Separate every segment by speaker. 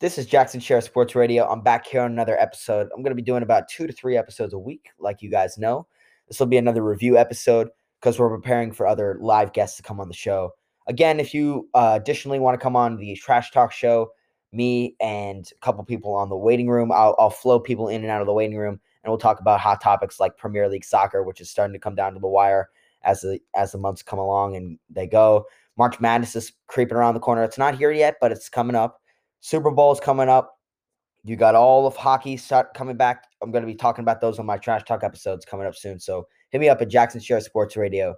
Speaker 1: This is Jackson Share Sports Radio. I'm back here on another episode. I'm going to be doing about two to three episodes a week, like you guys know. This will be another review episode because we're preparing for other live guests to come on the show. Again, if you uh, additionally want to come on the Trash Talk show, me and a couple people on the waiting room, I'll, I'll flow people in and out of the waiting room, and we'll talk about hot topics like Premier League soccer, which is starting to come down to the wire as the as the months come along and they go. March Madness is creeping around the corner. It's not here yet, but it's coming up. Super Bowl is coming up. You got all of hockey start coming back. I'm going to be talking about those on my Trash Talk episodes coming up soon. So hit me up at Jackson Share Sports Radio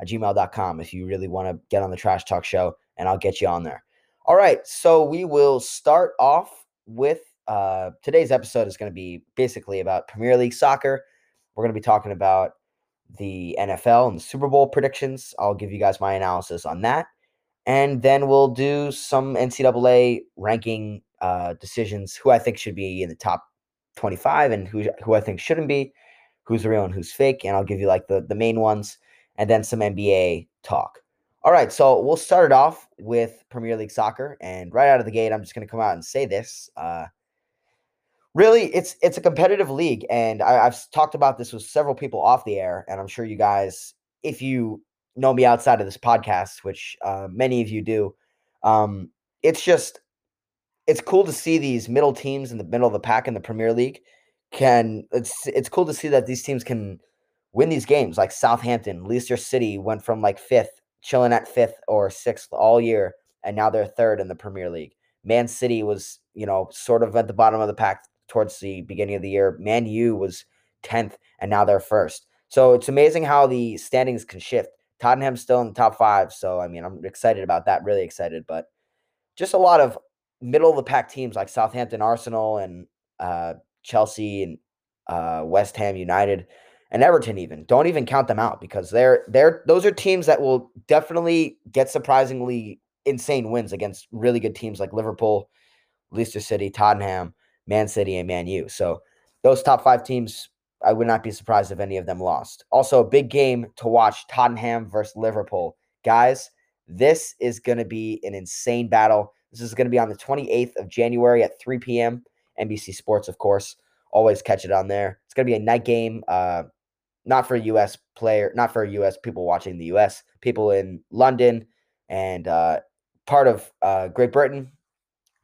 Speaker 1: at gmail.com if you really want to get on the Trash Talk show, and I'll get you on there. All right. So we will start off with uh, today's episode is going to be basically about Premier League soccer. We're going to be talking about the NFL and the Super Bowl predictions. I'll give you guys my analysis on that and then we'll do some NCAA ranking uh, decisions. Who I think should be in the top twenty-five, and who who I think shouldn't be. Who's real and who's fake, and I'll give you like the the main ones, and then some NBA talk. All right, so we'll start it off with Premier League soccer, and right out of the gate, I'm just going to come out and say this. Uh, really, it's it's a competitive league, and I, I've talked about this with several people off the air, and I'm sure you guys, if you know me outside of this podcast, which uh, many of you do, um, it's just it's cool to see these middle teams in the middle of the pack in the Premier League can it's it's cool to see that these teams can win these games like Southampton, Leicester City went from like fifth, chilling at fifth or sixth all year, and now they're third in the Premier League. Man City was, you know, sort of at the bottom of the pack towards the beginning of the year. Man U was 10th and now they're first. So it's amazing how the standings can shift. Tottenham's still in the top five, so I mean, I'm excited about that. Really excited, but just a lot of middle of the pack teams like Southampton, Arsenal, and uh, Chelsea, and uh, West Ham United, and Everton. Even don't even count them out because they're they're those are teams that will definitely get surprisingly insane wins against really good teams like Liverpool, Leicester City, Tottenham, Man City, and Man U. So those top five teams I would not be surprised if any of them lost. Also, a big game to watch Tottenham versus Liverpool. Guys, this is going to be an insane battle. This is going to be on the 28th of January at 3 p.m. NBC Sports, of course. Always catch it on there. It's going to be a night game, uh, not for U.S. player, not for U.S. people watching the U.S. People in London and uh, part of uh, Great Britain,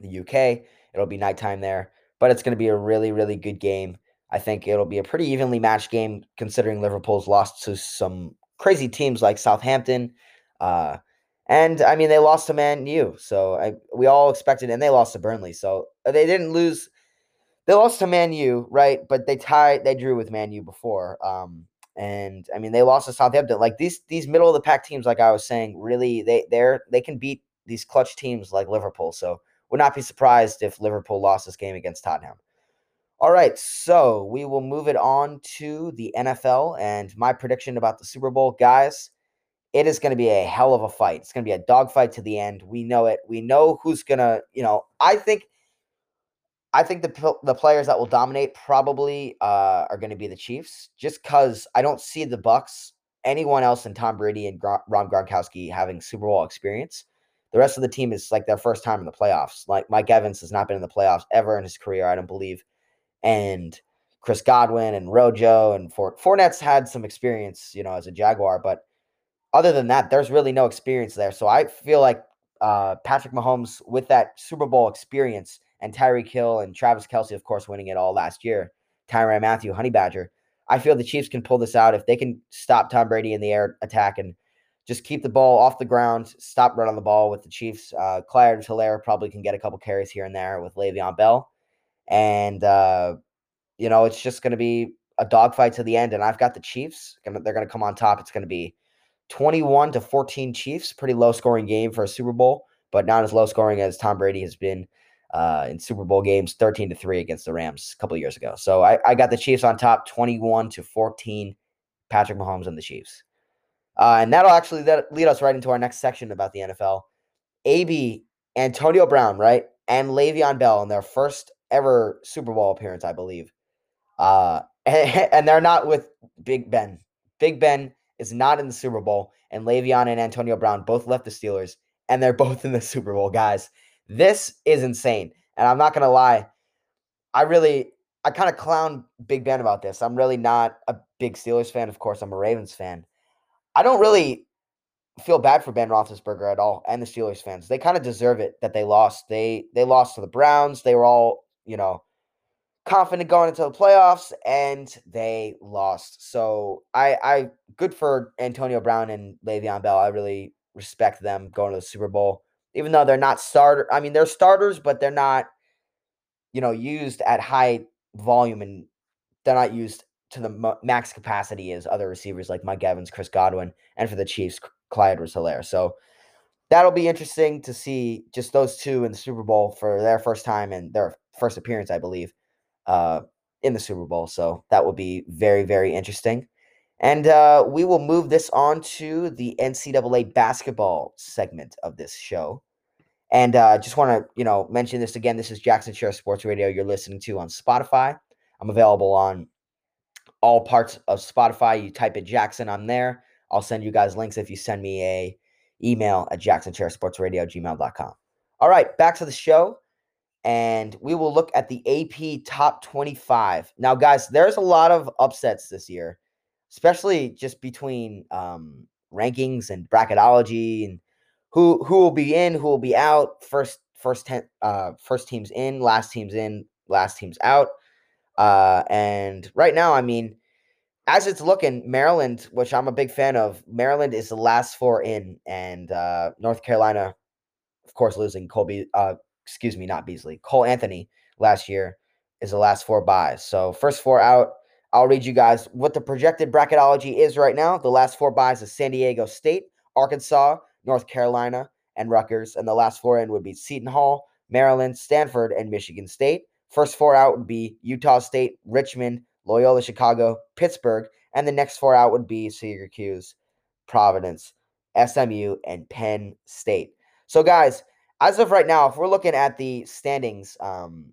Speaker 1: the U.K. It'll be nighttime there, but it's going to be a really, really good game. I think it'll be a pretty evenly matched game considering Liverpool's lost to some crazy teams like Southampton. Uh, and I mean, they lost to Man U. So I, we all expected, and they lost to Burnley. So uh, they didn't lose. They lost to Man U, right? But they tied, they drew with Man U before. Um, and I mean, they lost to Southampton. Like these, these middle of the pack teams, like I was saying, really, they, they're, they can beat these clutch teams like Liverpool. So would not be surprised if Liverpool lost this game against Tottenham. All right, so we will move it on to the NFL and my prediction about the Super Bowl. Guys, it is going to be a hell of a fight. It's going to be a dogfight to the end. We know it. We know who's going to, you know, I think I think the the players that will dominate probably uh, are going to be the Chiefs, just because I don't see the Bucks, anyone else than Tom Brady and Rob Gronkowski having Super Bowl experience. The rest of the team is like their first time in the playoffs. Like Mike Evans has not been in the playoffs ever in his career, I don't believe and Chris Godwin and Rojo and Fort Fournette's had some experience, you know, as a Jaguar, but other than that, there's really no experience there. So I feel like uh, Patrick Mahomes, with that Super Bowl experience, and Tyreek Hill and Travis Kelce, of course, winning it all last year, Tyrann Mathieu, Honey Badger. I feel the Chiefs can pull this out if they can stop Tom Brady in the air attack and just keep the ball off the ground, stop running the ball with the Chiefs. Uh, Clyde Helaire probably can get a couple carries here and there with Le'Veon Bell and uh, you know it's just going to be a dogfight to the end. And I've got the Chiefs. They're going to come on top. It's going to be 21 to 14 Chiefs. Pretty low scoring game for a Super Bowl, but not as low scoring as Tom Brady has been uh, in Super Bowl games, 13 to 3 against the Rams a couple years ago. So I, I, got the Chiefs on top, 21 to 14. Patrick Mahomes and the Chiefs. Uh, and that'll actually lead us right into our next section about the NFL. AB, Antonio Brown, right? And Le'Veon Bell in their first ever Super Bowl appearance, I believe. Uh, and, and they're not with Big Ben. Big Ben is not in the Super Bowl, and Le'Veon and Antonio Brown both left the Steelers, and they're both in the Super Bowl, guys. This is insane. And I'm not gonna lie, I really I kind of clown Big Ben about this. I'm really not a big Steelers fan. Of course, I'm a Ravens fan. I don't really feel bad for Ben Roethlisberger at all, and the Steelers fans. They kind of deserve it that they lost. They they lost to the Browns. They were all you know confident going into the playoffs, and they lost. So I I good for Antonio Brown and Le'Veon Bell. I really respect them going to the Super Bowl, even though they're not starter. I mean, they're starters, but they're not you know used at high volume, and they're not used to the max capacity as other receivers like Mike Evans, Chris Godwin, and for the Chiefs, Clyde was. So that'll be interesting to see just those two in the Super Bowl for their first time and their first appearance, I believe, uh, in the Super Bowl. So that will be very, very interesting. And uh, we will move this on to the NCAA basketball segment of this show. And uh, just want to, you know, mention this again. This is Jackson Sheriff Sports Radio. You're listening to on Spotify. I'm available on all parts of Spotify. You type in Jackson, I'm there. I'll send you guys links if you send me a email at jacksonchairsportsradio@gmail.com. All right, back to the show. And we will look at the AP top 25. Now, guys, there's a lot of upsets this year, especially just between um, rankings and bracketology and who who will be in, who will be out. First, first ten, uh, first teams in, last teams in, last teams out. Uh, and right now, I mean, as it's looking, Maryland, which I'm a big fan of, Maryland is the last four in, and uh, North Carolina, of course, losing Colby. Uh, excuse me, not Beasley, Cole Anthony last year is the last four buys. So first four out. I'll read you guys what the projected bracketology is right now. The last four buys is San Diego State, Arkansas, North Carolina, and Rutgers, and the last four in would be Seton Hall, Maryland, Stanford, and Michigan State. First four out would be Utah State, Richmond, Loyola Chicago, Pittsburgh, and the next four out would be Syracuse, Providence, SMU, and Penn State. So, guys, as of right now, if we're looking at the standings, um,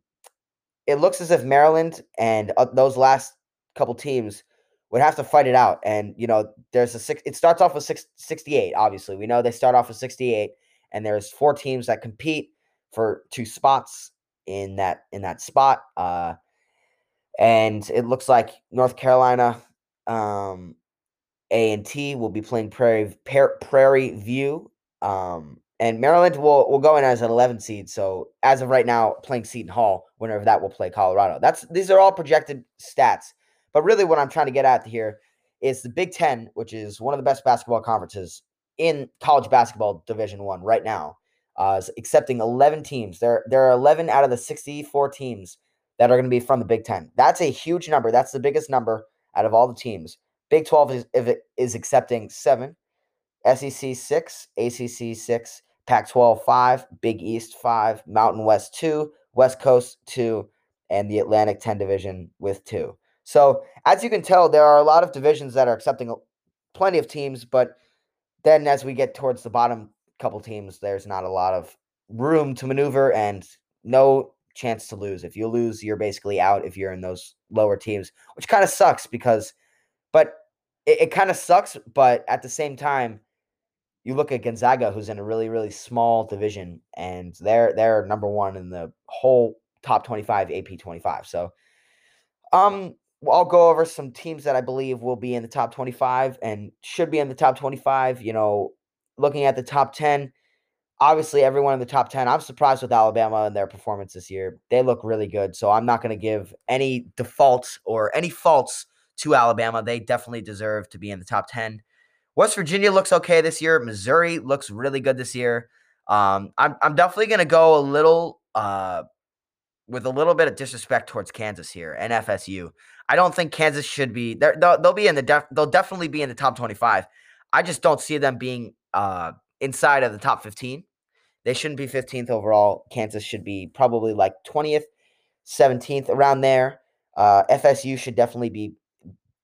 Speaker 1: it looks as if Maryland and uh, those last couple teams would have to fight it out. And you know, there's a six. It starts off with six, 68. Obviously, we know they start off with 68, and there's four teams that compete for two spots in that in that spot. Uh, and it looks like North Carolina, um, A and T will be playing Prairie Prairie View, um, and Maryland will will go in as an 11 seed. So as of right now, playing Seton Hall, whenever that will play Colorado. That's these are all projected stats. But really, what I'm trying to get at here is the Big Ten, which is one of the best basketball conferences in college basketball Division One right now uh, accepting 11 teams. There, there are 11 out of the 64 teams that are going to be from the Big Ten. That's a huge number. That's the biggest number out of all the teams. Big 12 is, is accepting seven, SEC six, ACC six, Pac 12 five, Big East five, Mountain West two, West Coast two, and the Atlantic 10 division with two. So, as you can tell, there are a lot of divisions that are accepting plenty of teams, but then as we get towards the bottom couple teams, there's not a lot of room to maneuver and no chance to lose. If you lose, you're basically out if you're in those lower teams, which kind of sucks because, but it, it kind of sucks. But at the same time, you look at Gonzaga, who's in a really, really small division, and they're they're number one in the whole top 25 AP 25. So, um, I'll go over some teams that I believe will be in the top 25 and should be in the top 25. You know, looking at the top 10, obviously everyone in the top 10, I'm surprised with Alabama and their performance this year. They look really good. So I'm not going to give any defaults or any faults to Alabama. They definitely deserve to be in the top 10. West Virginia looks okay this year. Missouri looks really good this year. Um, I'm, I'm definitely going to go a little uh, with a little bit of disrespect towards Kansas here and FSU. I don't think Kansas should be. They'll, they'll be in the def, they'll definitely be in the top 25. I just don't see them being uh, inside of the top 15. They shouldn't be 15th overall. Kansas should be probably like 20th, 17th, around there. Uh, FSU should definitely be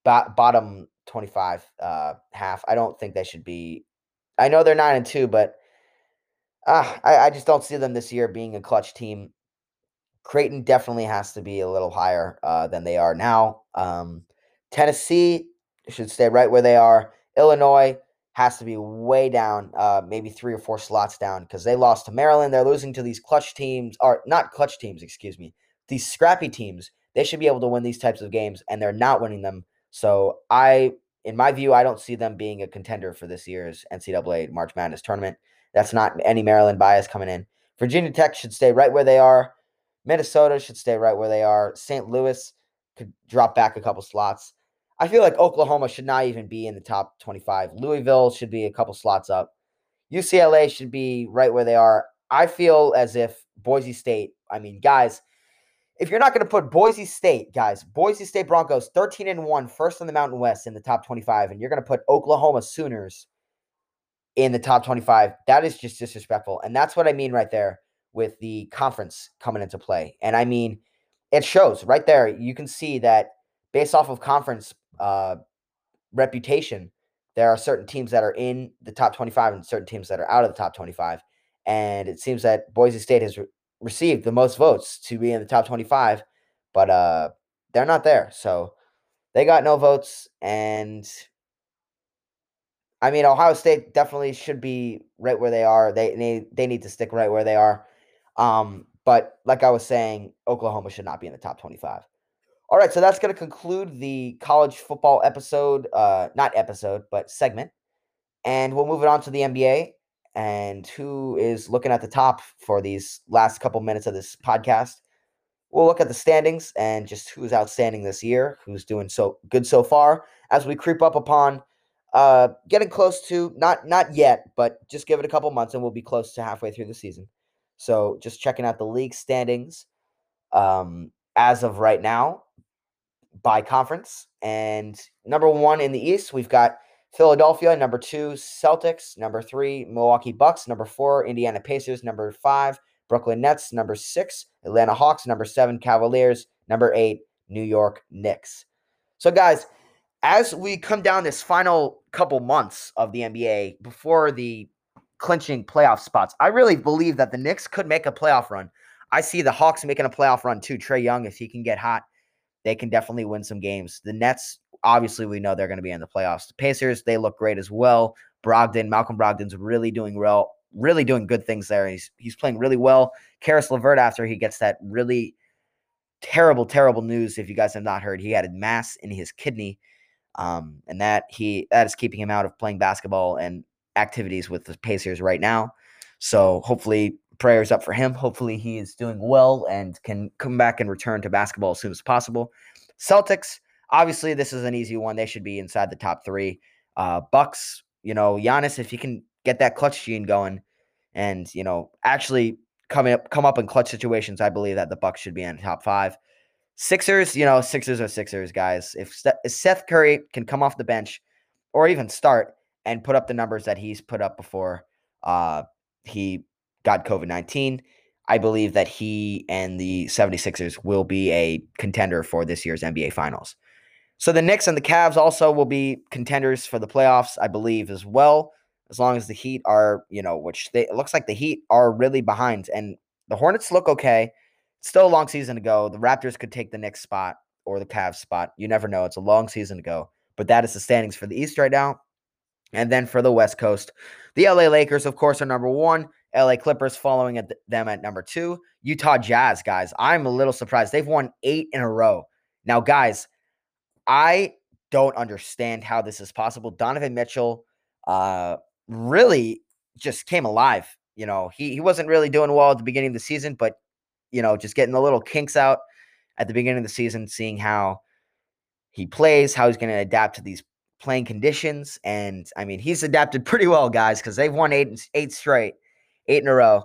Speaker 1: bo- bottom 25 uh, half. I don't think they should be. I know they're 9 and 2, but uh, I, I just don't see them this year being a clutch team. Creighton definitely has to be a little higher uh, than they are now. Um, Tennessee should stay right where they are Illinois has to be way down, uh, maybe three or four slots down because they lost to Maryland. They're losing to these clutch teams, or not clutch teams, excuse me, these scrappy teams. They should be able to win these types of games, and they're not winning them. So I, in my view, I don't see them being a contender for this year's NCAA March Madness tournament. That's not any Maryland bias coming in. Virginia Tech should stay right where they are. Minnesota should stay right where they are. St. Louis could drop back a couple slots. I feel like Oklahoma should not even be in the top 25. Louisville should be a couple slots up. UCLA should be right where they are. I feel as if Boise State, I mean, guys, if you're not going to put Boise State, guys, Boise State Broncos 13 and 1, first in the Mountain West in the top 25, and you're going to put Oklahoma Sooners in the top 25, that is just disrespectful. And that's what I mean right there with the conference coming into play. And I mean, it shows right there. You can see that based off of conference uh, reputation, there are certain teams that are in the top 25 and certain teams that are out of the top 25. And it seems that Boise State has re- received the most votes to be in the top 25, but uh, they're not there. So they got no votes. And I mean, Ohio State definitely should be right where they are. They need they need to stick right where they are. Um, but like I was saying, Oklahoma should not be in the top 25. All right, so that's going to conclude the college football episode, uh, not episode, but segment. And we'll move it on to the NBA and who is looking at the top for these last couple minutes of this podcast. We'll look at the standings and just who's outstanding this year, who's doing so good so far as we creep up upon uh, getting close to not not yet, but just give it a couple months and we'll be close to halfway through the season. So just checking out the league standings um, as of right now by conference. And number one in the East, we've got Philadelphia. Number two, Celtics. Number three, Milwaukee Bucks. Number four, Indiana Pacers. Number five, Brooklyn Nets. Number six, Atlanta Hawks. Number seven, Cavaliers. Number eight, New York Knicks. So, guys, as we come down this final couple months of the NBA before the clinching playoff spots, I really believe that the Knicks could make a playoff run. I see the Hawks making a playoff run too. Trae Young, if he can get hot, they can definitely win some games. The Nets, obviously, we know they're going to be in the playoffs. The Pacers, they look great as well. Brogdon, Malcolm Brogdon's really doing well, really doing good things there. He's he's playing really well. Caris LeVert, after he gets that really terrible, terrible news, if you guys have not heard, he had a mass in his kidney. Um, and that he that is keeping him out of playing basketball and activities with the Pacers right now. So hopefully prayers up for him. Hopefully, he is doing well and can come back and return to basketball as soon as possible. Celtics, obviously, this is an easy one. They should be inside the top three. Uh, Bucks, you know, Giannis, if he can get that clutch gene going, and you know, actually come up come up in clutch situations, I believe that the Bucks should be in the top five. Sixers, you know, Sixers are Sixers, guys. If, if Seth Curry can come off the bench or even start and put up the numbers that he's put up before, uh, he got COVID 19. I believe that he and the 76ers will be a contender for this year's NBA Finals. So the Knicks and the Cavs also will be contenders for the playoffs, I believe, as well, as long as the Heat are, you know, which they, it looks like the Heat are really behind. And the Hornets look okay. Still a long season to go. The Raptors could take the Knicks spot or the Cavs spot. You never know. It's a long season to go. But that is the standings for the East right now. And then for the West Coast, the LA Lakers, of course, are number one. LA Clippers following at them at number two. Utah Jazz, guys. I'm a little surprised. They've won eight in a row. Now, guys, I don't understand how this is possible. Donovan Mitchell uh, really just came alive. You know, he, he wasn't really doing well at the beginning of the season, but, you know, just getting the little kinks out at the beginning of the season, seeing how he plays, how he's going to adapt to these playing conditions. And I mean, he's adapted pretty well, guys, because they've won eight, eight straight eight in a row,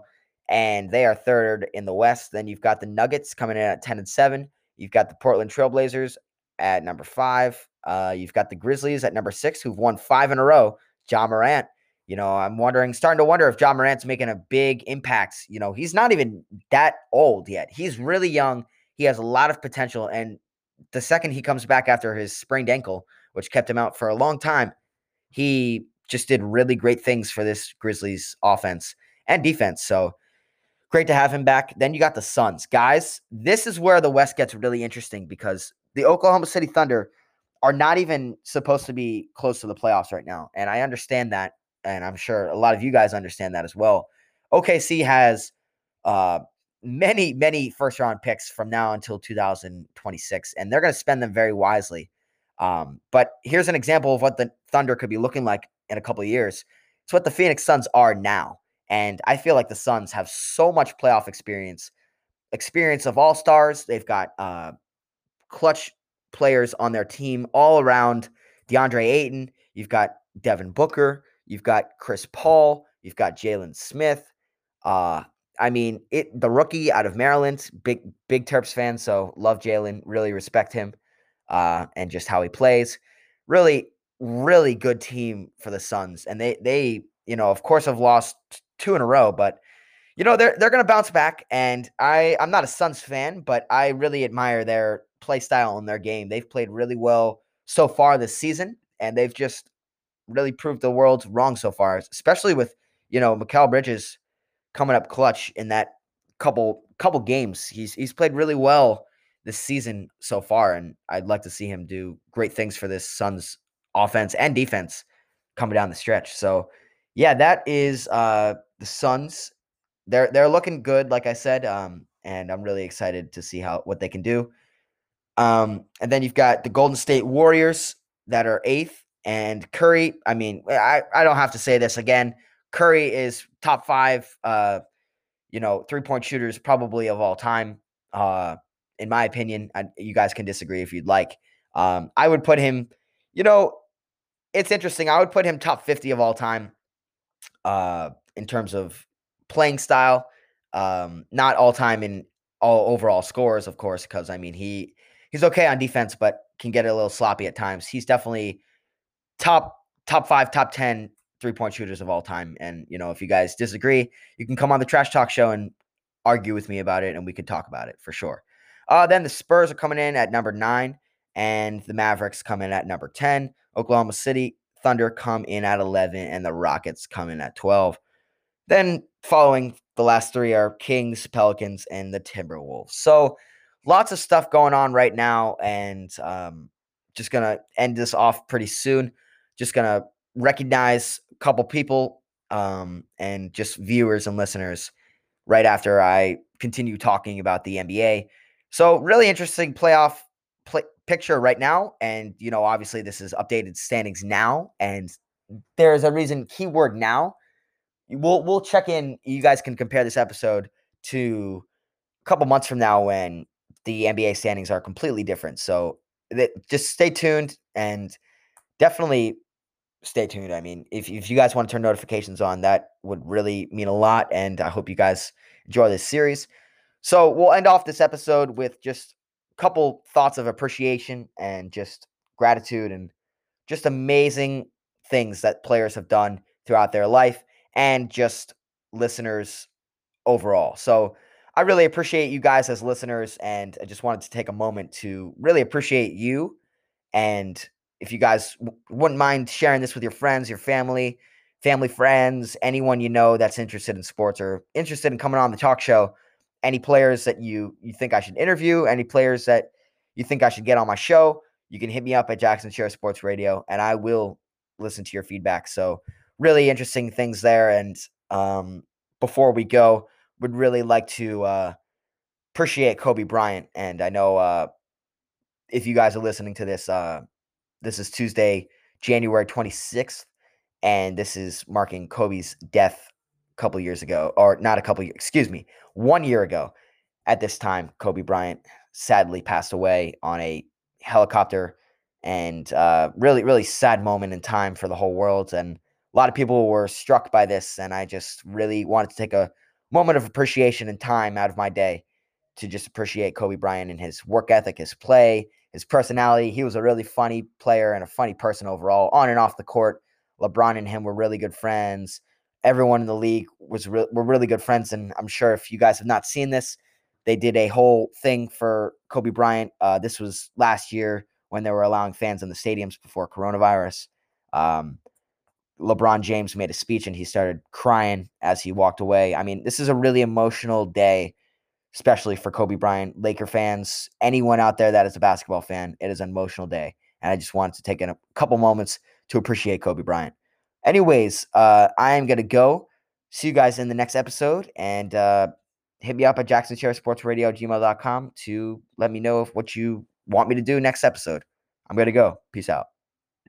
Speaker 1: and they are third in the West. Then you've got the Nuggets coming in at 10 and 7. You've got the Portland Trailblazers at number five. Uh, you've got the Grizzlies at number six, who've won five in a row. Ja Morant. You know, I'm wondering, starting to wonder if Ja Morant's making a big impact. You know, he's not even that old yet. He's really young. He has a lot of potential. And the second he comes back after his sprained ankle, which kept him out for a long time, he just did really great things for this Grizzlies offense and defense. So great to have him back. Then you got the Suns. Guys, this is where the West gets really interesting because the Oklahoma City Thunder are not even supposed to be close to the playoffs right now. And I understand that. And I'm sure a lot of you guys understand that as well. OKC has uh, many, many first round picks from now until 2026, and they're going to spend them very wisely. Um, but here's an example of what the Thunder could be looking like in a couple of years. It's what the Phoenix Suns are now. And I feel like the Suns have so much playoff experience, experience of all stars. They've got uh, clutch players on their team all around DeAndre Ayton. You've got Devin Booker. You've got Chris Paul. You've got Jalen Smith. Uh, I mean, it the rookie out of Maryland, big big Terps fan, so love Jalen, really respect him, uh, and just how he plays. Really, really good team for the Suns, and they they you know of course have lost two in a row, but you know they're they're gonna bounce back. And I I'm not a Suns fan, but I really admire their play style and their game. They've played really well so far this season, and they've just really proved the world wrong so far, especially with you know Mikal Bridges coming up clutch in that couple couple games. He's he's played really well this season so far, and I'd like to see him do great things for this Suns offense and defense coming down the stretch. So yeah, that is uh the Suns. They're they're looking good, like I said. Um, and I'm really excited to see how what they can do. Um, and then you've got the Golden State Warriors that are eighth, and Curry. I mean, I, I don't have to say this again. Curry is top five, uh, you know, three point shooters probably of all time. Uh, in my opinion, I, you guys can disagree if you'd like. Um, I would put him, you know, it's interesting. I would put him top 50 of all time uh, in terms of playing style. Um, not all time in all overall scores, of course, because I mean, he he's okay on defense, but can get a little sloppy at times. He's definitely top top five, top ten three point shooters of all time. And you know, if you guys disagree, you can come on the Trash Talk Show and argue with me about it, and we could talk about it for sure. Uh, then the Spurs are coming in at number nine, and the Mavericks come in at number ten. Oklahoma City Thunder come in at eleven, and the Rockets come in at twelve. Then following the last three are Kings, Pelicans, and the Timberwolves. So lots of stuff going on right now, and um, just gonna end this off pretty soon. Just gonna recognize a couple people um, and just viewers and listeners right after I continue talking about the NBA. So really interesting playoff play, picture right now, and you know obviously this is updated standings now, and there's a reason keyword now. We'll we'll check in. You guys can compare this episode to a couple months from now when the NBA standings are completely different. So that, just stay tuned and definitely stay tuned. I mean, if, if you guys want to turn notifications on, that would really mean a lot. And I hope you guys enjoy this series. So we'll end off this episode with just a couple thoughts of appreciation and just gratitude and just amazing things that players have done throughout their life and just listeners overall. So I really appreciate you guys as listeners, and I just wanted to take a moment to really appreciate you. And if you guys w- wouldn't mind sharing this with your friends, your family, family friends, anyone you know that's interested in sports or interested in coming on the talk show, any players that you you think I should interview, any players that you think I should get on my show, you can hit me up at Jackson Share Sports Radio, and I will listen to your feedback. So really interesting things there. And um, before we go, would really like to uh, appreciate Kobe Bryant. And I know uh, if you guys are listening to this, uh, this is Tuesday, January 26th, and this is marking Kobe's death a couple years ago, or not a couple, years, excuse me, one year ago. At this time, Kobe Bryant sadly passed away on a helicopter, and uh, really, really sad moment in time for the whole world. And a lot of people were struck by this, and I just really wanted to take a moment of appreciation and time out of my day to just appreciate Kobe Bryant and his work ethic, his play, his personality. He was a really funny player and a funny person overall, on and off the court. LeBron and him were really good friends. Everyone in the league was re- were really good friends, and I'm sure if you guys have not seen this, they did a whole thing for Kobe Bryant. Uh, this was last year when they were allowing fans in the stadiums before coronavirus. Um, LeBron James made a speech and he started crying as he walked away. I mean, this is a really emotional day, especially for Kobe Bryant, Laker fans, anyone out there that is a basketball fan. It is an emotional day. And I just wanted to take a couple moments to appreciate Kobe Bryant. Anyways, uh, I am going to go. See you guys in the next episode. And uh, hit me up at Jackson Chair Sports Radio gmail.com to let me know if what you want me to do next episode. I'm going to go. Peace out.